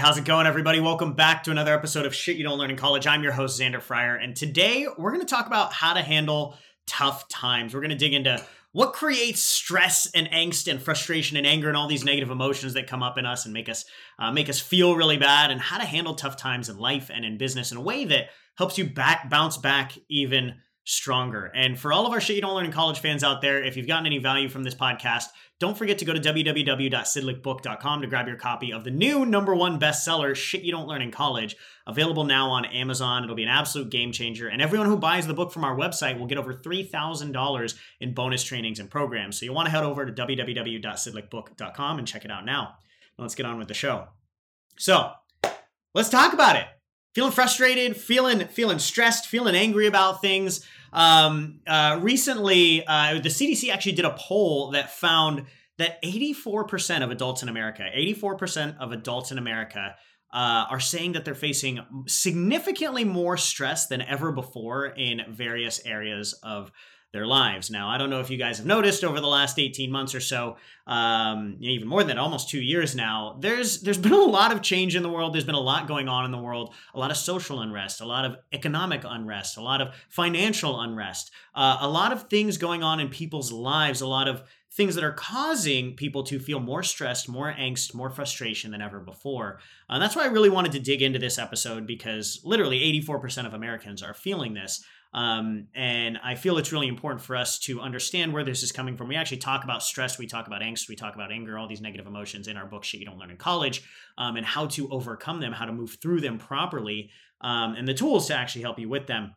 How's it going, everybody? Welcome back to another episode of Shit You Don't Learn in College. I'm your host, Xander Fryer, and today we're going to talk about how to handle tough times. We're going to dig into what creates stress and angst and frustration and anger and all these negative emotions that come up in us and make us uh, make us feel really bad, and how to handle tough times in life and in business in a way that helps you back bounce back even stronger. And for all of our shit you don't learn in college fans out there, if you've gotten any value from this podcast, don't forget to go to www.sidlickbook.com to grab your copy of the new number one bestseller, Shit You Don't Learn in College, available now on Amazon. It'll be an absolute game changer. And everyone who buys the book from our website will get over $3,000 in bonus trainings and programs. So you'll want to head over to www.sidlickbook.com and check it out now. now let's get on with the show. So let's talk about it. Feeling frustrated, feeling feeling stressed, feeling angry about things. Um, uh, recently, uh, the CDC actually did a poll that found that 84% of adults in America, 84% of adults in America uh, are saying that they're facing significantly more stress than ever before in various areas of their lives. Now, I don't know if you guys have noticed over the last 18 months or so, um, even more than that, almost two years now, there's there's been a lot of change in the world. There's been a lot going on in the world, a lot of social unrest, a lot of economic unrest, a lot of financial unrest, uh, a lot of things going on in people's lives, a lot of things that are causing people to feel more stressed, more angst, more frustration than ever before. Uh, that's why I really wanted to dig into this episode because literally 84% of Americans are feeling this. Um, and I feel it's really important for us to understand where this is coming from. We actually talk about stress, we talk about angst, we talk about anger, all these negative emotions in our book, Shit You Don't Learn in College, um, and how to overcome them, how to move through them properly, um, and the tools to actually help you with them.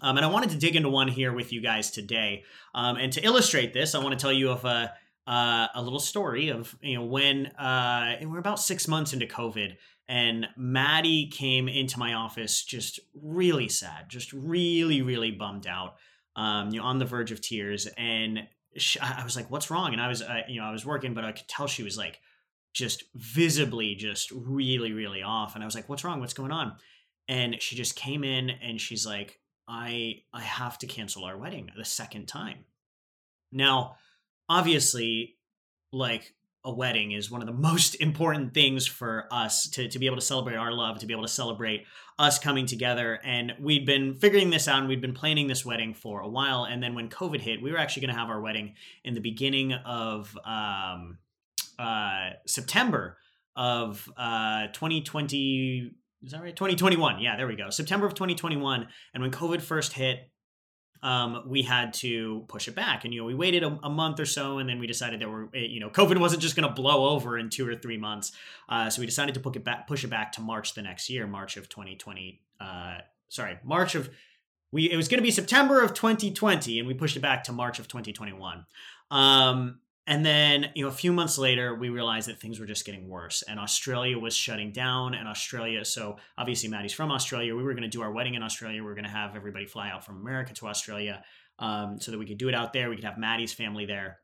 Um, and I wanted to dig into one here with you guys today. Um, and to illustrate this, I want to tell you of a, uh, a little story of you know when uh, we're about six months into COVID, and Maddie came into my office just really sad, just really, really bummed out, um, you know, on the verge of tears. And she, I was like, "What's wrong?" And I was, uh, you know, I was working, but I could tell she was like, just visibly, just really, really off. And I was like, "What's wrong? What's going on?" And she just came in and she's like, "I, I have to cancel our wedding the second time." Now, obviously, like a wedding is one of the most important things for us to, to be able to celebrate our love, to be able to celebrate us coming together. And we'd been figuring this out and we'd been planning this wedding for a while. And then when COVID hit, we were actually going to have our wedding in the beginning of um, uh, September of uh, 2020. Is that right? 2021. Yeah, there we go. September of 2021. And when COVID first hit, um, we had to push it back. And, you know, we waited a, a, month or so and then we decided that we're, you know, COVID wasn't just going to blow over in two or three months. Uh, so we decided to put it back, push it back to March the next year, March of 2020. Uh, sorry, March of, we, it was going to be September of 2020 and we pushed it back to March of 2021. Um, and then, you know, a few months later, we realized that things were just getting worse and Australia was shutting down. And Australia, so obviously Maddie's from Australia. We were going to do our wedding in Australia. We were going to have everybody fly out from America to Australia um, so that we could do it out there. We could have Maddie's family there.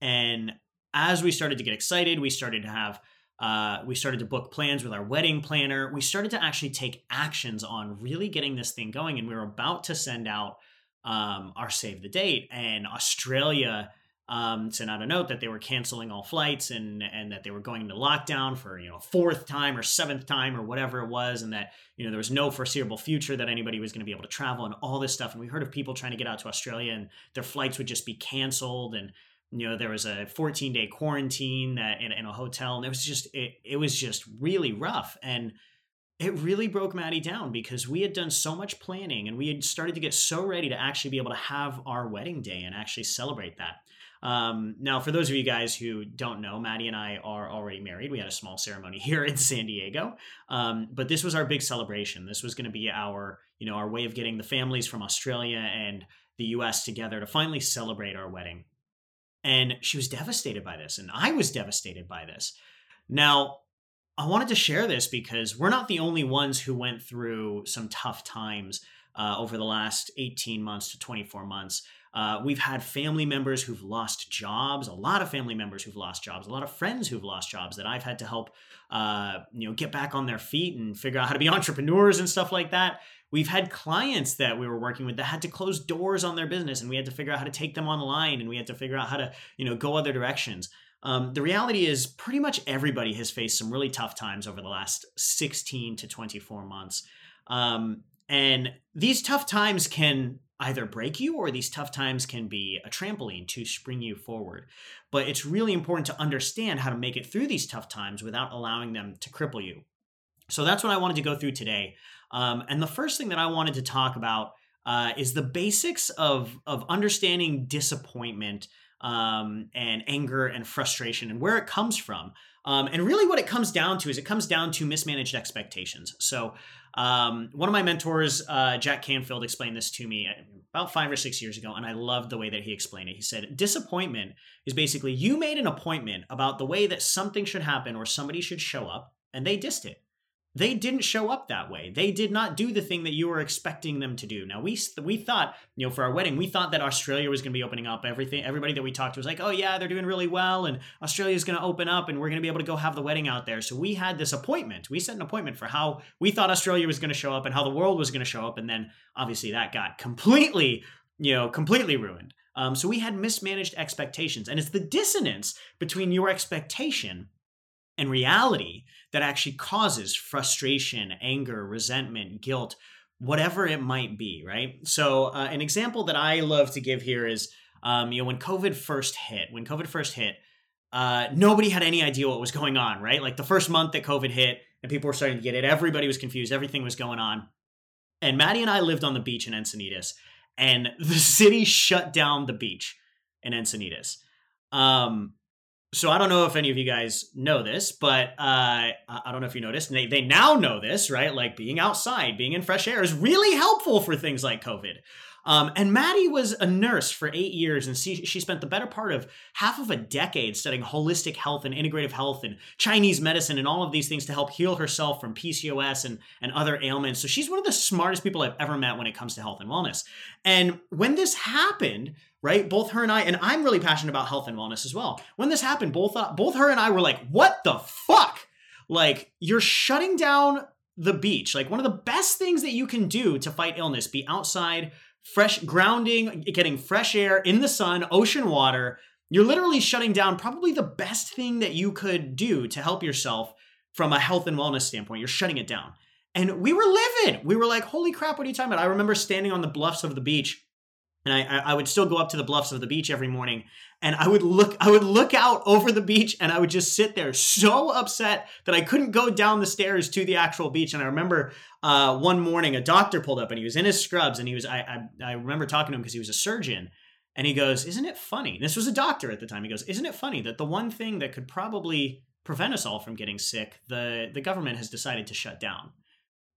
And as we started to get excited, we started to have, uh, we started to book plans with our wedding planner. We started to actually take actions on really getting this thing going. And we were about to send out um, our save the date. And Australia, um, sent out a note that they were canceling all flights and and that they were going into lockdown for you know fourth time or seventh time or whatever it was, and that you know there was no foreseeable future that anybody was going to be able to travel and all this stuff. And we heard of people trying to get out to Australia and their flights would just be canceled and you know there was a 14 day quarantine that in, in a hotel and it was just it, it was just really rough and it really broke Maddie down because we had done so much planning and we had started to get so ready to actually be able to have our wedding day and actually celebrate that. Um, now, for those of you guys who don't know, Maddie and I are already married. We had a small ceremony here in San Diego, um, but this was our big celebration. This was going to be our, you know, our way of getting the families from Australia and the U.S. together to finally celebrate our wedding. And she was devastated by this, and I was devastated by this. Now, I wanted to share this because we're not the only ones who went through some tough times uh, over the last 18 months to 24 months. Uh, we've had family members who've lost jobs, a lot of family members who've lost jobs, a lot of friends who've lost jobs that I've had to help, uh, you know, get back on their feet and figure out how to be entrepreneurs and stuff like that. We've had clients that we were working with that had to close doors on their business, and we had to figure out how to take them online, and we had to figure out how to, you know, go other directions. Um, the reality is, pretty much everybody has faced some really tough times over the last 16 to 24 months. Um, and these tough times can either break you or these tough times can be a trampoline to spring you forward. But it's really important to understand how to make it through these tough times without allowing them to cripple you. So that's what I wanted to go through today. Um, and the first thing that I wanted to talk about uh, is the basics of, of understanding disappointment um, and anger and frustration and where it comes from. Um, and really, what it comes down to is it comes down to mismanaged expectations. So, um, one of my mentors, uh, Jack Canfield, explained this to me about five or six years ago, and I loved the way that he explained it. He said, Disappointment is basically you made an appointment about the way that something should happen or somebody should show up, and they dissed it they didn't show up that way. They did not do the thing that you were expecting them to do. Now we we thought, you know, for our wedding, we thought that Australia was going to be opening up. Everything, everybody that we talked to was like, "Oh yeah, they're doing really well, and Australia is going to open up, and we're going to be able to go have the wedding out there." So we had this appointment. We set an appointment for how we thought Australia was going to show up and how the world was going to show up, and then obviously that got completely, you know, completely ruined. Um, so we had mismanaged expectations, and it's the dissonance between your expectation and reality that actually causes frustration, anger, resentment, guilt, whatever it might be, right? So, uh, an example that I love to give here is, um, you know, when COVID first hit, when COVID first hit, uh, nobody had any idea what was going on, right? Like the first month that COVID hit and people were starting to get it, everybody was confused, everything was going on. And Maddie and I lived on the beach in Encinitas, and the city shut down the beach in Encinitas. Um, so I don't know if any of you guys know this, but uh, I don't know if you noticed. They they now know this, right? Like being outside, being in fresh air is really helpful for things like COVID. Um, and Maddie was a nurse for eight years, and she, she spent the better part of half of a decade studying holistic health and integrative health and Chinese medicine and all of these things to help heal herself from PCOS and, and other ailments. So she's one of the smartest people I've ever met when it comes to health and wellness. And when this happened, right, both her and I, and I'm really passionate about health and wellness as well. When this happened, both uh, both her and I were like, "What the fuck?" Like you're shutting down the beach. Like one of the best things that you can do to fight illness, be outside, fresh grounding, getting fresh air in the sun, ocean water. You're literally shutting down probably the best thing that you could do to help yourself from a health and wellness standpoint. You're shutting it down. And we were livid. We were like, holy crap, what are you talking about? I remember standing on the bluffs of the beach and I, I would still go up to the bluffs of the beach every morning and i would look i would look out over the beach and i would just sit there so upset that i couldn't go down the stairs to the actual beach. And i remember uh, one morning a doctor pulled up and he was in his scrubs and he was i i, I remember talking to him because he was a surgeon and he goes isn't it funny? This was a doctor at the time. He goes isn't it funny that the one thing that could probably prevent us all from getting sick the the government has decided to shut down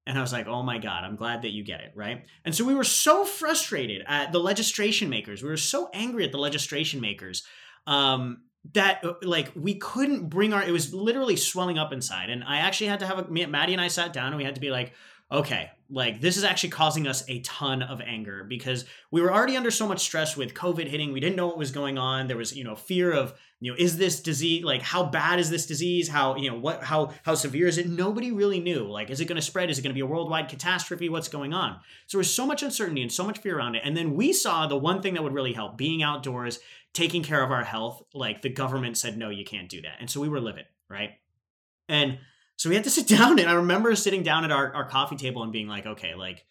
and I was like, oh my God, I'm glad that you get it, right? And so we were so frustrated at the legislation makers. We were so angry at the legislation makers um, that uh, like we couldn't bring our, it was literally swelling up inside. And I actually had to have a, Maddie and I sat down and we had to be like, okay, like this is actually causing us a ton of anger because we were already under so much stress with COVID hitting. We didn't know what was going on. There was, you know, fear of, you know, is this disease like how bad is this disease? How, you know, what how how severe is it? Nobody really knew. Like, is it going to spread? Is it going to be a worldwide catastrophe? What's going on? So there's so much uncertainty and so much fear around it. And then we saw the one thing that would really help being outdoors, taking care of our health. Like the government said, no, you can't do that. And so we were livid, right? And so we had to sit down, and I remember sitting down at our, our coffee table and being like, okay, like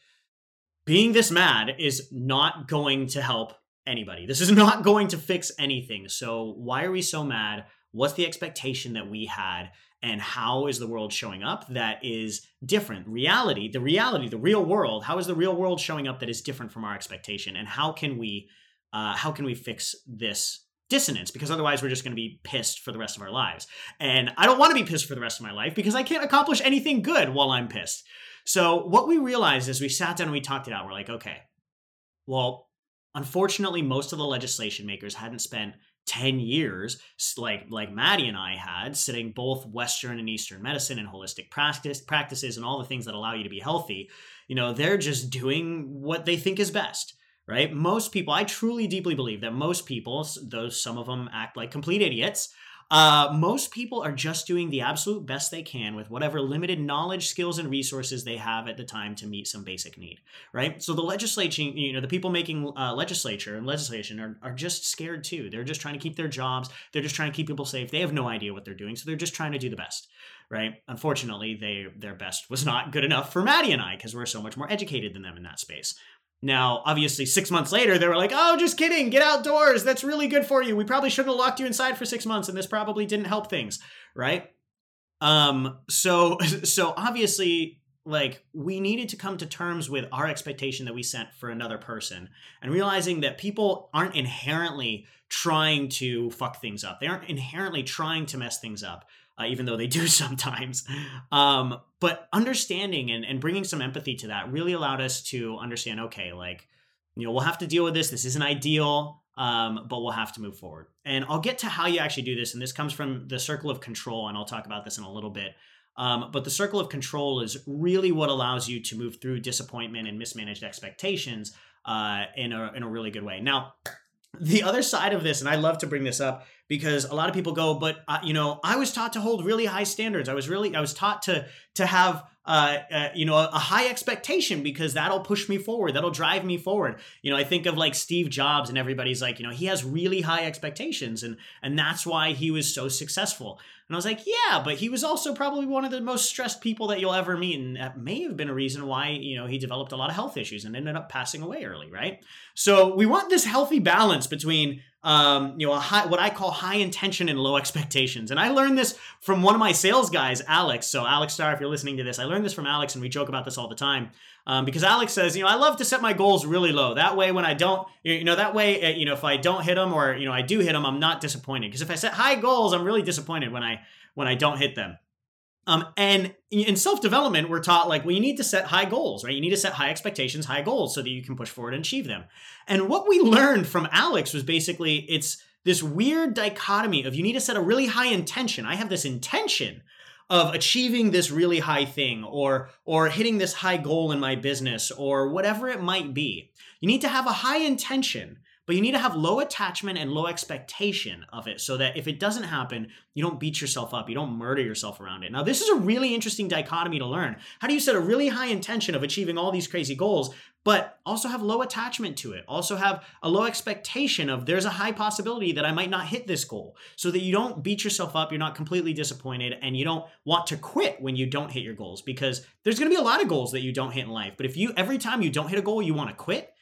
being this mad is not going to help anybody. This is not going to fix anything. So why are we so mad? What's the expectation that we had? And how is the world showing up that is different? Reality, the reality, the real world. How is the real world showing up that is different from our expectation? And how can we, uh, how can we fix this dissonance because otherwise we're just going to be pissed for the rest of our lives. And I don't want to be pissed for the rest of my life because I can't accomplish anything good while I'm pissed. So what we realized is we sat down and we talked it out. We're like, okay, well, unfortunately, most of the legislation makers hadn't spent 10 years like like Maddie and I had sitting both western and eastern medicine and holistic practice practices and all the things that allow you to be healthy you know they're just doing what they think is best right most people I truly deeply believe that most people though some of them act like complete idiots uh, most people are just doing the absolute best they can with whatever limited knowledge, skills, and resources they have at the time to meet some basic need, right? So the legislature, you know, the people making uh, legislature and legislation are, are just scared too. They're just trying to keep their jobs. They're just trying to keep people safe. They have no idea what they're doing, so they're just trying to do the best, right? Unfortunately, they their best was not good enough for Maddie and I because we're so much more educated than them in that space. Now, obviously, six months later, they were like, oh, just kidding, get outdoors. That's really good for you. We probably shouldn't have locked you inside for six months, and this probably didn't help things, right? Um, so so obviously, like, we needed to come to terms with our expectation that we sent for another person and realizing that people aren't inherently trying to fuck things up. They aren't inherently trying to mess things up uh, even though they do sometimes. Um, but understanding and, and bringing some empathy to that really allowed us to understand okay, like, you know, we'll have to deal with this. This isn't ideal, um, but we'll have to move forward. And I'll get to how you actually do this. And this comes from the circle of control, and I'll talk about this in a little bit. Um, but the circle of control is really what allows you to move through disappointment and mismanaged expectations uh, in a in a really good way. Now, the other side of this, and I love to bring this up because a lot of people go, but uh, you know, I was taught to hold really high standards. I was really, I was taught to to have uh, uh, you know, a, a, high expectation because that'll push me forward. That'll drive me forward. You know, I think of like Steve Jobs and everybody's like, you know, he has really high expectations and and that's why he was so successful. And I was like, yeah, but he was also probably one of the most stressed people that you'll ever meet. And that may have been a reason why, you know, he developed a lot of health issues and ended up passing away early, right? So we want this healthy balance between um, you know, high, what I call high intention and low expectations. And I learned this from one of my sales guys, Alex. So Alex Starr, if you're listening to this, I learned this from Alex, and we joke about this all the time. Um, because Alex says, you know, I love to set my goals really low. That way, when I don't, you know, that way, uh, you know, if I don't hit them or you know I do hit them, I'm not disappointed. Because if I set high goals, I'm really disappointed when I when I don't hit them. Um, and in self development, we're taught like, well, you need to set high goals, right? You need to set high expectations, high goals so that you can push forward and achieve them. And what we learned from Alex was basically it's this weird dichotomy of you need to set a really high intention. I have this intention of achieving this really high thing or or hitting this high goal in my business or whatever it might be. You need to have a high intention but you need to have low attachment and low expectation of it so that if it doesn't happen, you don't beat yourself up. You don't murder yourself around it. Now, this is a really interesting dichotomy to learn. How do you set a really high intention of achieving all these crazy goals, but also have low attachment to it? Also have a low expectation of there's a high possibility that I might not hit this goal so that you don't beat yourself up, you're not completely disappointed, and you don't want to quit when you don't hit your goals because there's to be a lot of goals that you don't hit in life. But if you every time you don't hit a goal, you want to quit,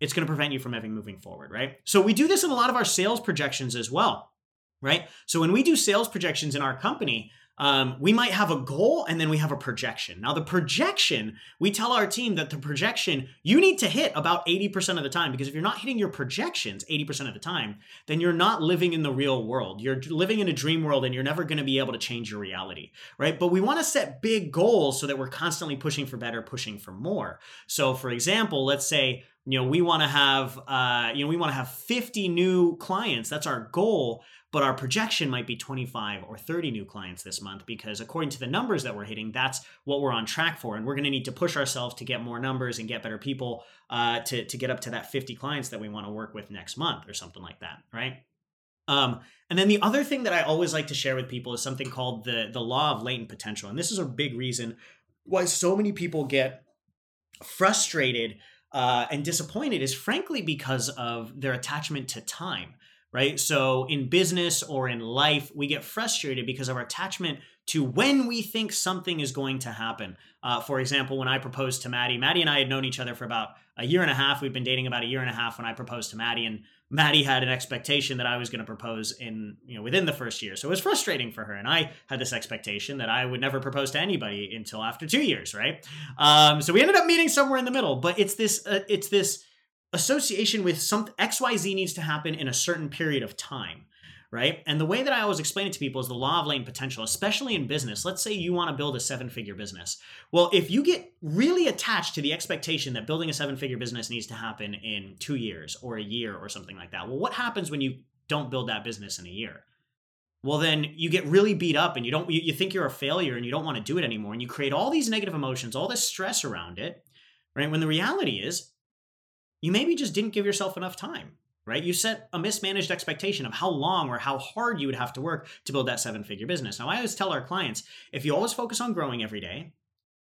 it's going to prevent you from having moving forward, right? So we do this in a lot of our sales projections as well, right? So when we do sales projections in our company, um, we might have a goal and then we have a projection. Now, the projection, we tell our team that the projection you need to hit about 80% of the time because if you're not hitting your projections 80% of the time, then you're not living in the real world. You're living in a dream world and you're never going to be able to change your reality, right? But we want to set big goals so that we're constantly pushing for better, pushing for more. So, for example, let's say you know we want to have uh, you know we want to have 50 new clients. That's our goal but our projection might be 25 or 30 new clients this month because according to the numbers that we're hitting that's what we're on track for. And we're going to need to push ourselves to get more numbers and get better people uh, to, to get up to that 50 clients that we want to work with next month or something like that right? Um, and then the other thing that i always like to share with people is something called the the law of latent potential. And this is a big reason why so many people get frustrated uh, and disappointed is frankly because of their attachment to time right? So in business or in life, we get frustrated because of our attachment to when we think something is going to happen. Uh, for example, when I proposed to Maddie, Maddie and I had known each other for about a year and a half. We've been dating about a year and a half when I proposed to Maddie, and Maddie had an expectation that I was going to propose in, you know, within the first year. So it was frustrating for her. And I had this expectation that I would never propose to anybody until after two years, right? Um, so we ended up meeting somewhere in the middle. But it's this, uh, it's this association with some XYZ needs to happen in a certain period of time right? And the way that I always explain it to people is the law of latent potential, especially in business. Let's say you want to build a seven figure business. Well, if you get really attached to the expectation that building a seven figure business needs to happen in two years or a year or something like that, well, what happens when you don't build that business in a year? Well, then you get really beat up and you don't, you, you think you're a failure and you don't want to do it anymore. And you create all these negative emotions, all this stress around it, right? When the reality is, you maybe just didn't give yourself enough time right? You set a mismanaged expectation of how long or how hard you would have to work to build that seven figure business. Now, I always tell our clients if you always focus on growing every day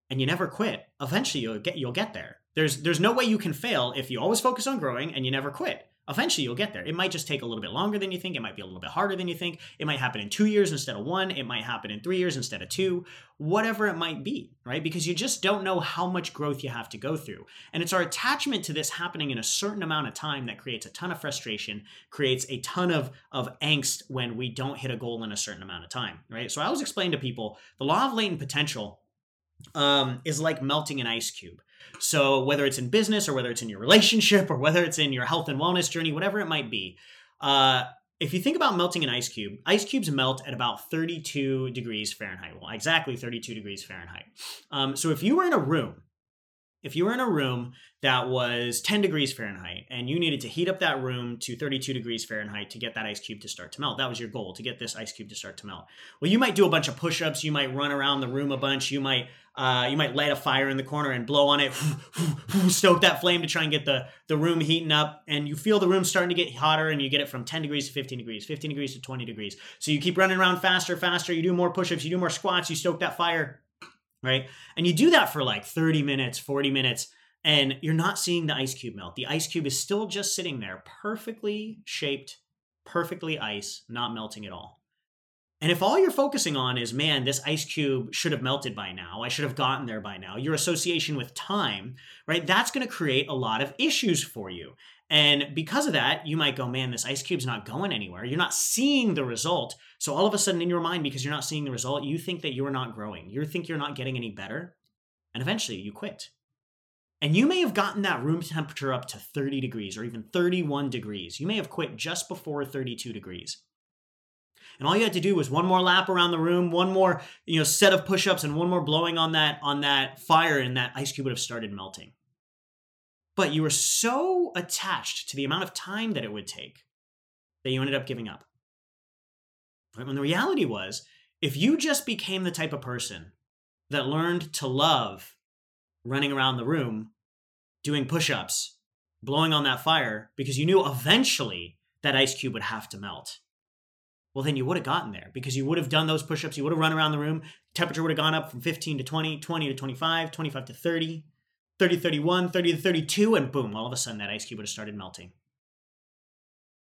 and you never quit, eventually you'll get you'll get there. There's there's no way you can fail if you always focus on growing and you never quit eventually you'll get there. It might just take a little bit longer than you think. It might be a little bit harder than you think. It might happen in two years instead of one. It might happen in three years instead of two, whatever it might be, right? Because you just don't know how much growth you have to go through. And it's our attachment to this happening in a certain amount of time that creates a ton of frustration, creates a ton of, of angst when we don't hit a goal in a certain amount of time, right? So I always explain to people the law of latent potential um, is like melting an ice cube. So whether it's in business or whether it's in your relationship or whether it's in your health and wellness journey, whatever it might be, uh, if you think about melting an ice cube, ice cubes melt at about 32 degrees Fahrenheit. Well, exactly 32 degrees Fahrenheit. Um, so if you were in a room if you were in a room that was 10 degrees Fahrenheit and you needed to heat up that room to 32 degrees Fahrenheit to get that ice cube to start to melt, that was your goal to get this ice cube to start to melt. Well, you might do a bunch of push-ups, you might run around the room a bunch, you might uh, you might light a fire in the corner and blow on it, stoke that flame to try and get the, the room heating up. And you feel the room starting to get hotter and you get it from 10 degrees to 15 degrees, 15 degrees to 20 degrees. So you keep running around faster, faster. You do more push ups, you do more squats, you stoke that fire right? And you do that for like 30 minutes, 40 minutes, and you're not seeing the ice cube melt. The ice cube is still just sitting there, perfectly shaped, perfectly ice, not melting at all. And if all you're focusing on is, man, this ice cube should have melted by now, I should have gotten there by now, your association with time, right, that's going to create a lot of issues for you. And because of that, you might go, man, this ice cube's not going anywhere. You're not seeing the result. So all of a sudden, in your mind, because you're not seeing the result, you think that you're not growing. You think you're not getting any better. And eventually, you quit. And you may have gotten that room temperature up to 30 degrees or even 31 degrees. You may have quit just before 32 degrees. And all you had to do was one more lap around the room, one more, you know, set of push-ups and one more blowing on that on that fire and that ice cube would have started melting but you were so attached to the amount of time that it would take that you ended up giving up. When the reality was, if you just became the type of person that learned to love running around the room, doing push ups, blowing on that fire, because you knew eventually that ice cube would have to melt. Well, then you would have gotten there because you would have done those push ups. You would have run around the room. Temperature would have gone up from 15 to 20, 20 to 25, 25 to 30. 30 31, 30 to 32, and boom, all of a sudden that ice cube would have started melting.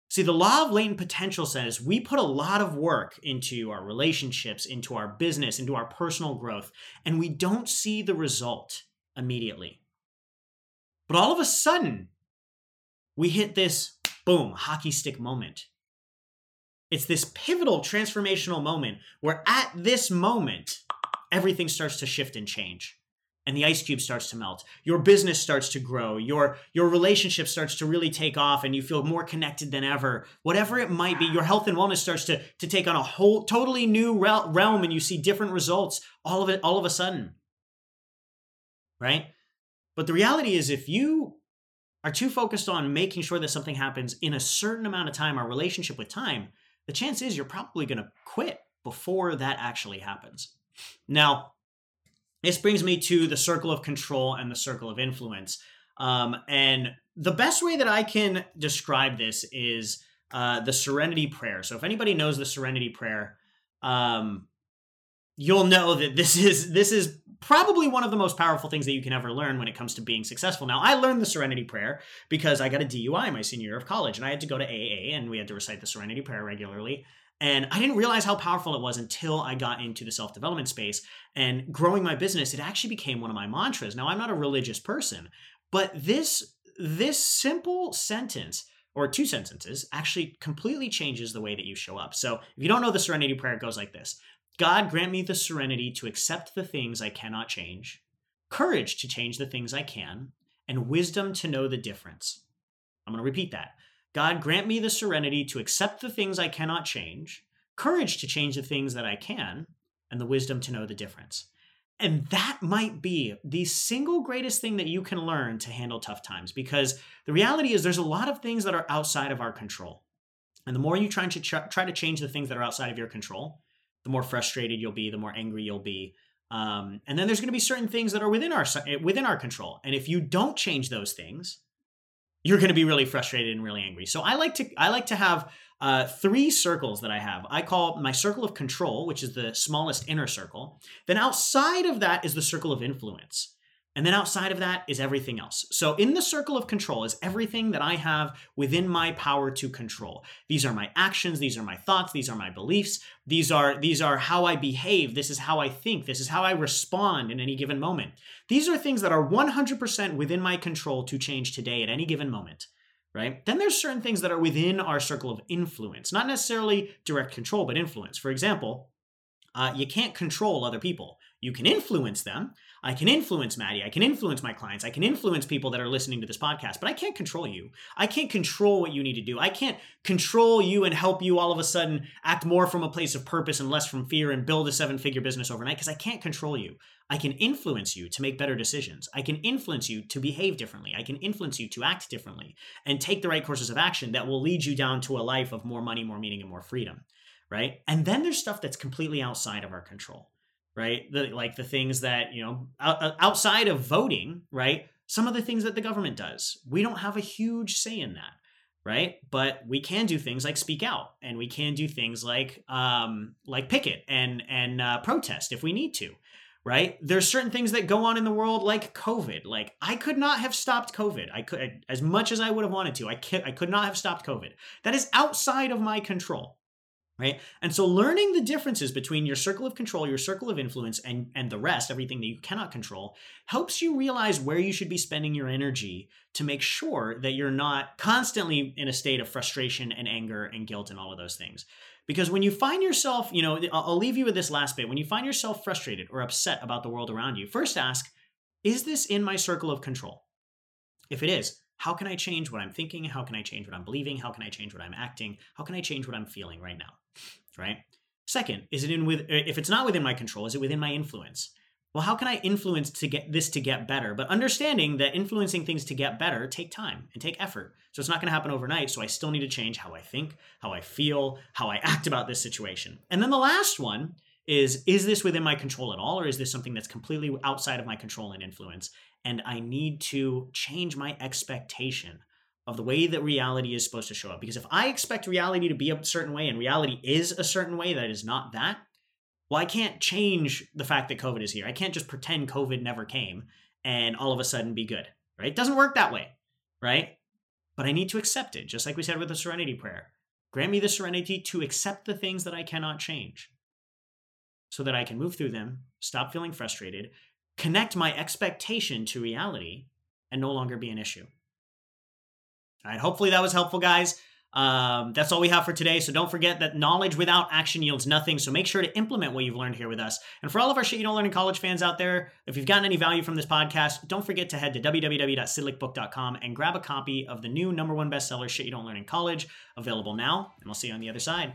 See, the law of latent potential says we put a lot of work into our relationships, into our business, into our personal growth, and we don't see the result immediately. But all of a sudden, we hit this boom, hockey stick moment. It's this pivotal transformational moment where at this moment, everything starts to shift and change and the ice cube starts to melt. Your business starts to grow. Your your relationship starts to really take off and you feel more connected than ever. Whatever it might be your health and wellness starts to to take on a whole totally new realm and you see different results all of it all of a sudden. Right? But the reality is if you are too focused on making sure that something happens in a certain amount of time our relationship with time the chance is you're probably going to quit before that actually happens. Now this brings me to the circle of control and the circle of influence. Um, and the best way that I can describe this is uh, the Serenity Prayer. So if anybody knows the Serenity Prayer, um, you'll know that this is this is probably one of the most powerful things that you can ever learn when it comes to being successful. Now, I learned the Serenity Prayer because I got a DUI my senior year of college, and I had to go to AA, and we had to recite the Serenity Prayer regularly. And I didn't realize how powerful it was until I got into the self development space and growing my business. It actually became one of my mantras. Now, I'm not a religious person, but this this simple sentence or two sentences actually completely changes the way that you show up. So if you don't know the serenity prayer, it goes like this God, grant me the serenity to accept the things I cannot change, courage to change the things I can, and wisdom to know the difference. I'm going to repeat that. God, grant me the serenity to accept the things I cannot change, courage to change the things that I can, and the wisdom to know the difference. And that might be the single greatest thing that you can learn to handle tough times because the reality is there's a lot of things that are outside of our control. And the more you try to try to change the things that are outside of your control, the more frustrated you'll be, the more angry you'll be. Um, and then there's going to be certain things that are within our within our control. And if you don't change those things, you're going to be really frustrated and really angry. So I like to I like to have uh, three circles that I have. I call my circle of control, which is the smallest inner circle. Then outside of that is the circle of influence. And then outside of that is everything else. So in the circle of control is everything that I have within my power to control. These are my actions, these are my thoughts, these are my beliefs, these are these are how I behave, this is how I think, this is how I respond in any given moment. These are things that are 100% within my control to change today at any given moment. Right? Then there's certain things that are within our circle of influence, not necessarily direct control, but influence. For example, uh, you can't control other people. You can influence them. I can influence Maddie. I can influence my clients. I can influence people that are listening to this podcast, but I can't control you. I can't control what you need to do. I can't control you and help you all of a sudden act more from a place of purpose and less from fear and build a seven figure business overnight because I can't control you. I can influence you to make better decisions. I can influence you to behave differently. I can influence you to act differently and take the right courses of action that will lead you down to a life of more money, more meaning, and more freedom. Right. And then there's stuff that's completely outside of our control right? The, like the things that, you know, outside of voting, right? Some of the things that the government does. We don't have a huge say in that, right? But we can do things like speak out and we can do things like um like picket and and uh, protest if we need to. Right? There's certain things that go on in the world like COVID. Like I could not have stopped COVID. I could as much as I would have wanted to. I could, I could not have stopped COVID. That is outside of my control right and so learning the differences between your circle of control your circle of influence and and the rest everything that you cannot control helps you realize where you should be spending your energy to make sure that you're not constantly in a state of frustration and anger and guilt and all of those things because when you find yourself you know i'll leave you with this last bit when you find yourself frustrated or upset about the world around you first ask is this in my circle of control if it is how can I change what I'm thinking? How can I change what I'm believing? How can I change what I'm acting? How can I change what I'm feeling right now? Right? Second, is it in with uh, if it's not within my control, is it within my influence? Well, how can I influence to get this to get better? But understanding that influencing things to get better take time and take effort. So it's not going to happen overnight. So I still need to change how I think, how I feel, how I act about this situation. And then the last one is is this within my control at all or is this something that's completely outside of my control and influence and i need to change my expectation of the way that reality is supposed to show up. Because if i expect reality to be a certain way and reality is a certain way that is not that well i can't change the fact that covid is here. I can't just pretend covid never came and all of a sudden be good right? It doesn't work that way right? But i need to accept it just like we said with the serenity prayer. Grant me the serenity to accept the things that i cannot change so that I can move through them, stop feeling frustrated, connect my expectation to reality, and no longer be an issue. All right, hopefully that was helpful, guys. Um, that's all we have for today. So don't forget that knowledge without action yields nothing. So make sure to implement what you've learned here with us. And for all of our shit you don't learn in college fans out there, if you've gotten any value from this podcast, don't forget to head to www.sidlickbook.com and grab a copy of the new number one bestseller, Shit You Don't Learn in College, available now. And we'll see you on the other side.